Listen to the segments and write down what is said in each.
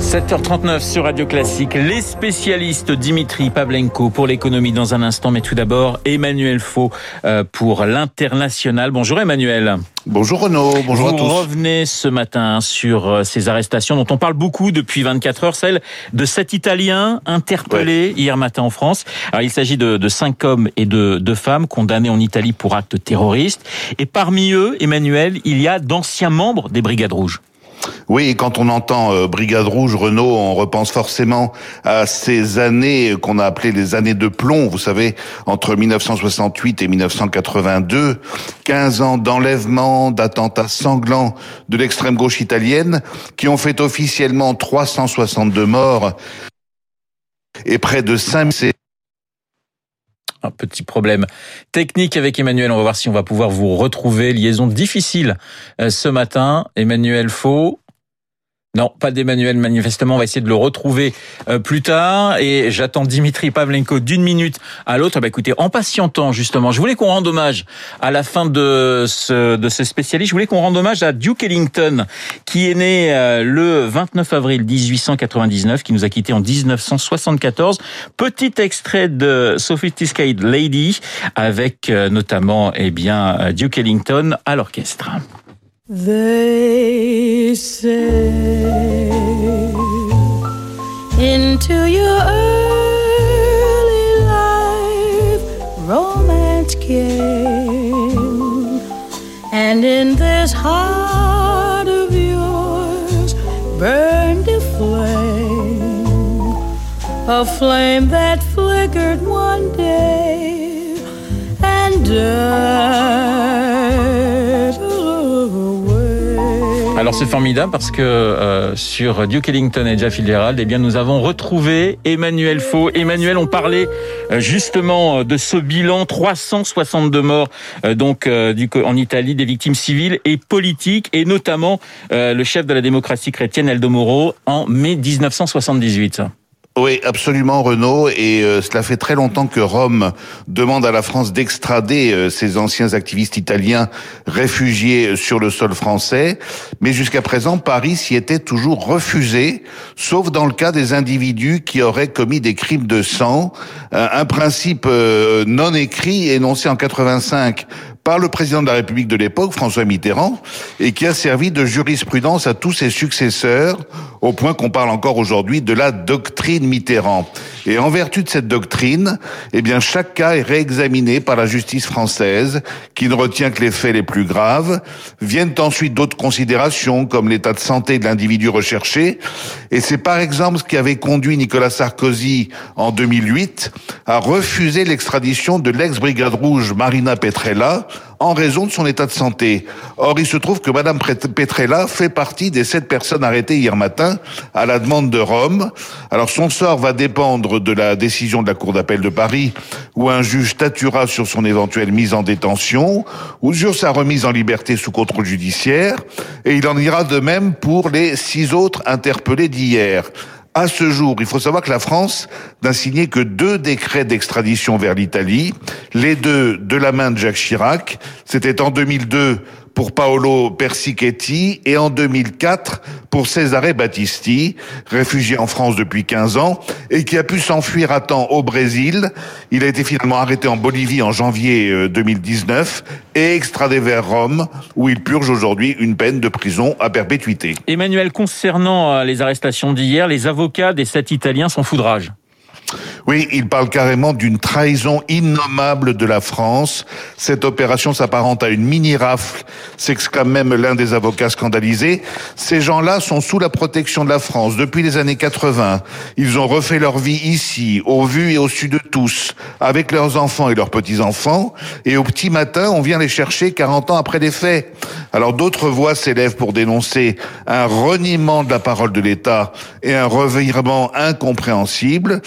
7h39 sur Radio Classique, les spécialistes Dimitri Pavlenko pour l'économie dans un instant, mais tout d'abord Emmanuel Faux euh, pour l'international. Bonjour Emmanuel. Bonjour Renaud, bonjour Vous à tous. revenez ce matin sur euh, ces arrestations dont on parle beaucoup depuis 24 heures, celle de cet Italien interpellé hier matin en France. Alors il s'agit de, de cinq hommes et de deux femmes condamnés en Italie pour actes terroristes. Et parmi eux, Emmanuel, il y a d'anciens membres des Brigades Rouges. Oui, quand on entend euh, Brigade Rouge, Renault, on repense forcément à ces années qu'on a appelées les années de plomb, vous savez, entre 1968 et 1982, 15 ans d'enlèvement, d'attentats sanglants de l'extrême gauche italienne, qui ont fait officiellement 362 morts et près de 5 Un petit problème technique avec Emmanuel. On va voir si on va pouvoir vous retrouver. Liaison difficile euh, ce matin. Emmanuel Faux. Non, pas d'Emmanuel, manifestement. On va essayer de le retrouver euh, plus tard. Et j'attends Dimitri Pavlenko d'une minute à l'autre. Bah, écoutez, en patientant, justement, je voulais qu'on rende hommage à la fin de ce, de ce spécialiste. Je voulais qu'on rende hommage à Duke Ellington, qui est né euh, le 29 avril 1899, qui nous a quittés en 1974. Petit extrait de Sophisticated Lady, avec euh, notamment, eh bien, Duke Ellington à l'orchestre. They say into your early life romance came, and in this heart of yours burned a flame, a flame that flickered one day and died C'est formidable parce que euh, sur Duke Ellington et Jeff Fitzgerald, eh bien nous avons retrouvé Emmanuel Faux. Emmanuel, on parlait euh, justement euh, de ce bilan 362 morts donc euh, du, en Italie des victimes civiles et politiques et notamment le chef de la démocratie chrétienne Aldo Moro en mai 1978. Oui, absolument, Renaud. Et euh, cela fait très longtemps que Rome demande à la France d'extrader euh, ces anciens activistes italiens réfugiés sur le sol français. Mais jusqu'à présent, Paris s'y était toujours refusé, sauf dans le cas des individus qui auraient commis des crimes de sang. Euh, un principe euh, non écrit énoncé en 85 par le président de la République de l'époque, François Mitterrand, et qui a servi de jurisprudence à tous ses successeurs, au point qu'on parle encore aujourd'hui de la doctrine Mitterrand. Et en vertu de cette doctrine, eh bien, chaque cas est réexaminé par la justice française, qui ne retient que les faits les plus graves. Viennent ensuite d'autres considérations, comme l'état de santé de l'individu recherché. Et c'est par exemple ce qui avait conduit Nicolas Sarkozy, en 2008, à refuser l'extradition de l'ex-brigade rouge Marina Petrella, en raison de son état de santé. Or, il se trouve que Madame Petrella fait partie des sept personnes arrêtées hier matin à la demande de Rome. Alors, son sort va dépendre de la décision de la Cour d'appel de Paris, où un juge statuera sur son éventuelle mise en détention ou sur sa remise en liberté sous contrôle judiciaire. Et il en ira de même pour les six autres interpellés d'hier. À ce jour, il faut savoir que la France n'a signé que deux décrets d'extradition vers l'Italie, les deux de la main de Jacques Chirac. C'était en 2002 pour Paolo Persichetti et en 2004 pour Cesare Battisti, réfugié en France depuis 15 ans et qui a pu s'enfuir à temps au Brésil. Il a été finalement arrêté en Bolivie en janvier 2019 et extradé vers Rome où il purge aujourd'hui une peine de prison à perpétuité. Emmanuel, concernant les arrestations d'hier, les avocats des sept Italiens s'en foudrage. Oui, il parle carrément d'une trahison innommable de la France. Cette opération s'apparente à une mini-rafle, s'exclame même l'un des avocats scandalisés. Ces gens-là sont sous la protection de la France depuis les années 80. Ils ont refait leur vie ici, au vu et au su de tous, avec leurs enfants et leurs petits-enfants. Et au petit matin, on vient les chercher 40 ans après les faits. Alors d'autres voix s'élèvent pour dénoncer un reniement de la parole de l'État et un revirement incompréhensible.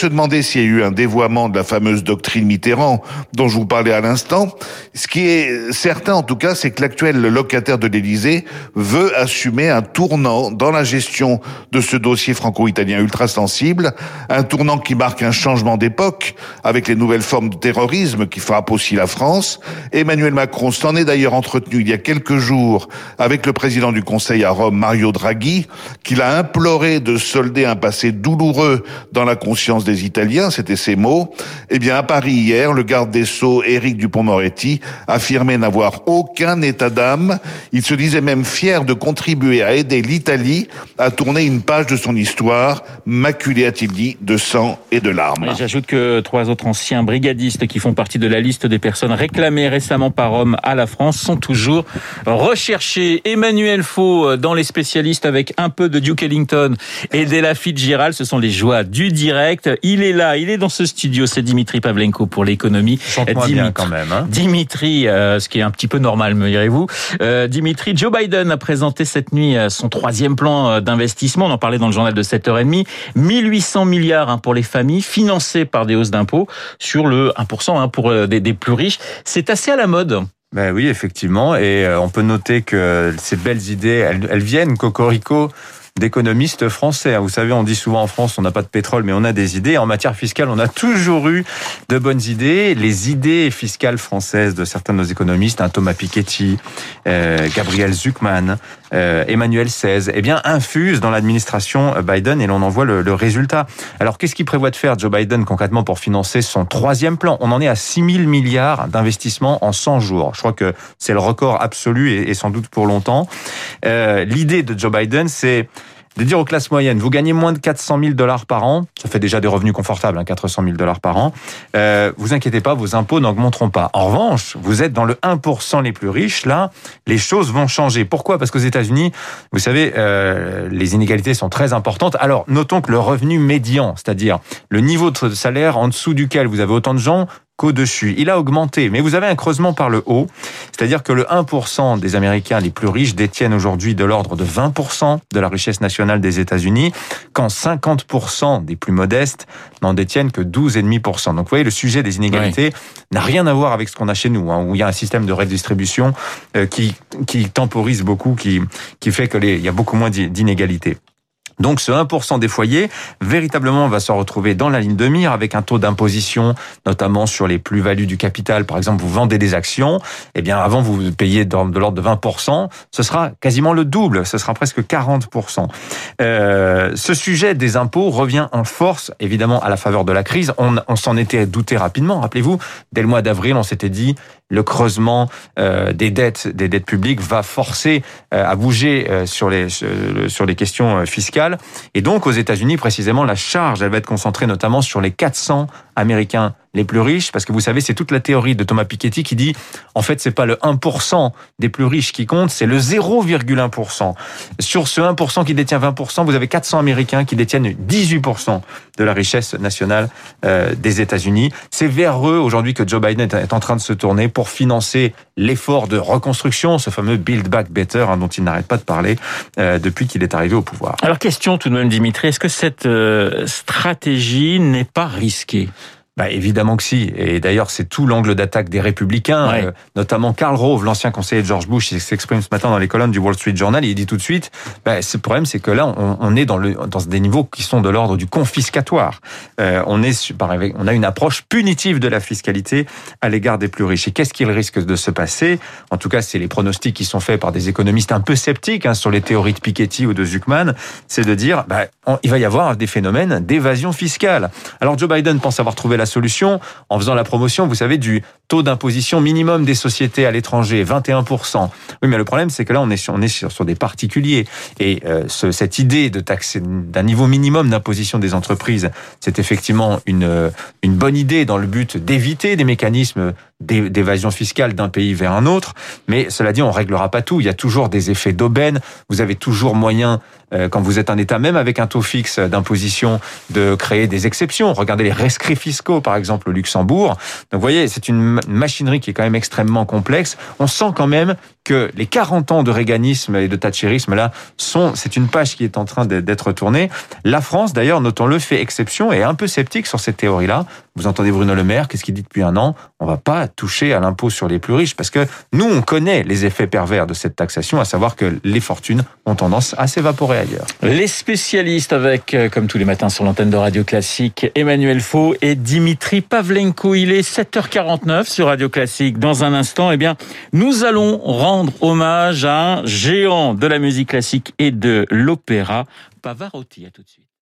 Se demander s'il y a eu un dévoiement de la fameuse doctrine Mitterrand dont je vous parlais à l'instant. Ce qui est certain, en tout cas, c'est que l'actuel locataire de l'Élysée veut assumer un tournant dans la gestion de ce dossier franco-italien ultra sensible, un tournant qui marque un changement d'époque avec les nouvelles formes de terrorisme qui frappent aussi la France. Emmanuel Macron s'en est d'ailleurs entretenu il y a quelques jours avec le président du Conseil à Rome, Mario Draghi, qu'il a imploré de solder un passé douloureux dans la conscience des Italiens, c'était ses mots. Eh bien, à Paris hier, le garde des Sceaux, Éric Dupont-Moretti, affirmait n'avoir aucun état d'âme. Il se disait même fier de contribuer à aider l'Italie à tourner une page de son histoire, maculée, a-t-il dit, de sang et de larmes. J'ajoute que trois autres anciens brigadistes qui font partie de la liste des personnes réclamées récemment par Rome à la France sont toujours recherchés. Emmanuel Faux euh, dans les spécialistes avec un peu de Duke Ellington et d'Ella Fitzgerald, ce sont les joies du direct. Il est là, il est dans ce studio, c'est Dimitri Pavlenko pour l'économie. Dimitri, bien quand même. Hein. Dimitri, euh, ce qui est un petit peu normal, me direz-vous. Euh, Dimitri, Joe Biden a présenté cette nuit euh, son troisième plan d'investissement. On en parlait dans le journal de 7h30. 1800 milliards hein, pour les familles, financés par des hausses d'impôts sur le 1% hein, pour des, des plus riches. C'est assez à la mode. Ben oui, effectivement. Et on peut noter que ces belles idées, elles, elles viennent, Cocorico, d'économistes français. Vous savez, on dit souvent en France, on n'a pas de pétrole, mais on a des idées. En matière fiscale, on a toujours eu de bonnes idées. Les idées fiscales françaises de certains de nos économistes, hein, Thomas Piketty, euh, Gabriel Zuckman, euh, Emmanuel XVI, eh bien, infusent dans l'administration Biden et l'on en voit le, résultat. Alors, qu'est-ce qu'il prévoit de faire Joe Biden concrètement pour financer son troisième plan? On en est à 6 000 milliards d'investissements en 100 jours. Je crois que c'est le record absolu et, sans doute pour longtemps. Euh, L'idée de Joe Biden, c'est de dire aux classes moyennes, vous gagnez moins de 400 000 dollars par an, ça fait déjà des revenus confortables, hein, 400 000 dollars par an, euh, vous inquiétez pas, vos impôts n'augmenteront pas. En revanche, vous êtes dans le 1% les plus riches, là, les choses vont changer. Pourquoi? Parce qu'aux États-Unis, vous savez, euh, les inégalités sont très importantes. Alors, notons que le revenu médian, c'est-à-dire le niveau de salaire en dessous duquel vous avez autant de gens, qu'au-dessus. Il a augmenté, mais vous avez un creusement par le haut, c'est-à-dire que le 1% des Américains les plus riches détiennent aujourd'hui de l'ordre de 20% de la richesse nationale des États-Unis, quand 50% des plus modestes n'en détiennent que 12,5%. Donc vous voyez, le sujet des inégalités n'a rien à voir avec ce qu'on a chez nous, hein, où il y a un système de redistribution euh, qui, qui temporise beaucoup, qui, qui fait qu'il y a beaucoup moins d'inégalités. Donc ce 1% des foyers, véritablement, va se retrouver dans la ligne de mire avec un taux d'imposition, notamment sur les plus-values du capital. Par exemple, vous vendez des actions, eh bien avant vous payez de l'ordre de 20%, ce sera quasiment le double, ce sera presque 40%. Euh, ce sujet des impôts revient en force, évidemment, à la faveur de la crise. On, s'en était douté rapidement. Rappelez-vous, dès le mois d'avril, on s'était dit le creusement euh, des dettes, des dettes publiques va forcer euh, à bouger euh, sur les sur les questions fiscales. Et donc aux États-Unis précisément, la charge elle va être concentrée notamment sur les 400 Américains les plus riches, parce que vous savez, c'est toute la théorie de Thomas Piketty qui dit, en fait, c'est pas le 1% des plus riches qui compte, c'est le 0,1%. Sur ce 1% qui détient 20%, vous avez 400 Américains qui détiennent 18% de la richesse nationale euh, des États-Unis. C'est vers eux aujourd'hui que Joe Biden est en train de se tourner pour financer l'effort de reconstruction, ce fameux Build Back Better hein, dont il n'arrête pas de parler euh, depuis qu'il est arrivé au pouvoir. Alors question tout de même Dimitri, est-ce que cette euh, stratégie n'est pas risquée? Bah, évidemment que si. Et d'ailleurs, c'est tout l'angle d'attaque des républicains, Ouais. euh, notamment Karl Rove, l'ancien conseiller de George Bush, il s'exprime ce matin dans les colonnes du Wall Street Journal. Il dit tout de suite, bah, ce problème, c'est que là, on, on est dans, le, dans des niveaux qui sont de l'ordre du confiscatoire. Euh, on est on a une approche punitive de la fiscalité à l'égard des plus riches. Et qu'est-ce qu'il risque de se passer? En tout cas, c'est les pronostics qui sont faits par des économistes un peu sceptiques hein, sur les théories de Piketty ou de Zuckman, c'est de dire, bah, on- il va y avoir des phénomènes d'évasion fiscale. Alors Joe Biden pense avoir trouvé la solution en faisant la promotion, vous savez, du taux d'imposition minimum des sociétés à l'étranger, 21%. Oui, mais le problème, c'est que là, on est sur, des particuliers. Et euh, ce- cette idée de taxer d'un niveau minimum d'imposition des entreprises, c'est effectivement une, euh, bonne idée dans le but d'éviter des mécanismes d'évasion fiscale d'un pays vers un autre. Mais cela dit, on réglera pas tout. Il y a toujours des effets d'aubaine. Vous avez toujours moyen, euh, quand vous êtes un État, même avec un taux fixe d'imposition, de créer des exceptions. Regardez les rescrits fiscaux, par exemple, au Luxembourg. Donc, vous voyez, c'est une ma- machinerie qui est quand même extrêmement complexe. On sent quand même que les 40 ans de réganisme et de thatcherisme, là, sont, c'est une page qui est en train d'être- tournée. La France, d'ailleurs, notons-le, fait exception et est un peu sceptique sur cette théorie-là. Vous entendez Bruno Le Maire, qu'est-ce qu'il dit depuis un an? On va pas toucher à l'impôt sur les plus riches parce que nous, on connaît les effets pervers de cette taxation, à savoir que les fortunes ont tendance à s'évaporer ailleurs. Les spécialistes avec, euh, comme tous les matins sur l'antenne de Radio Classique, Emmanuel Faux et Dimitri Pavlenko. Il est 7h49 sur Radio Classique. Dans un instant, eh bien, nous allons rendre hommage à un géant de la musique classique et de l'opéra, Pavarotti. À tout de suite.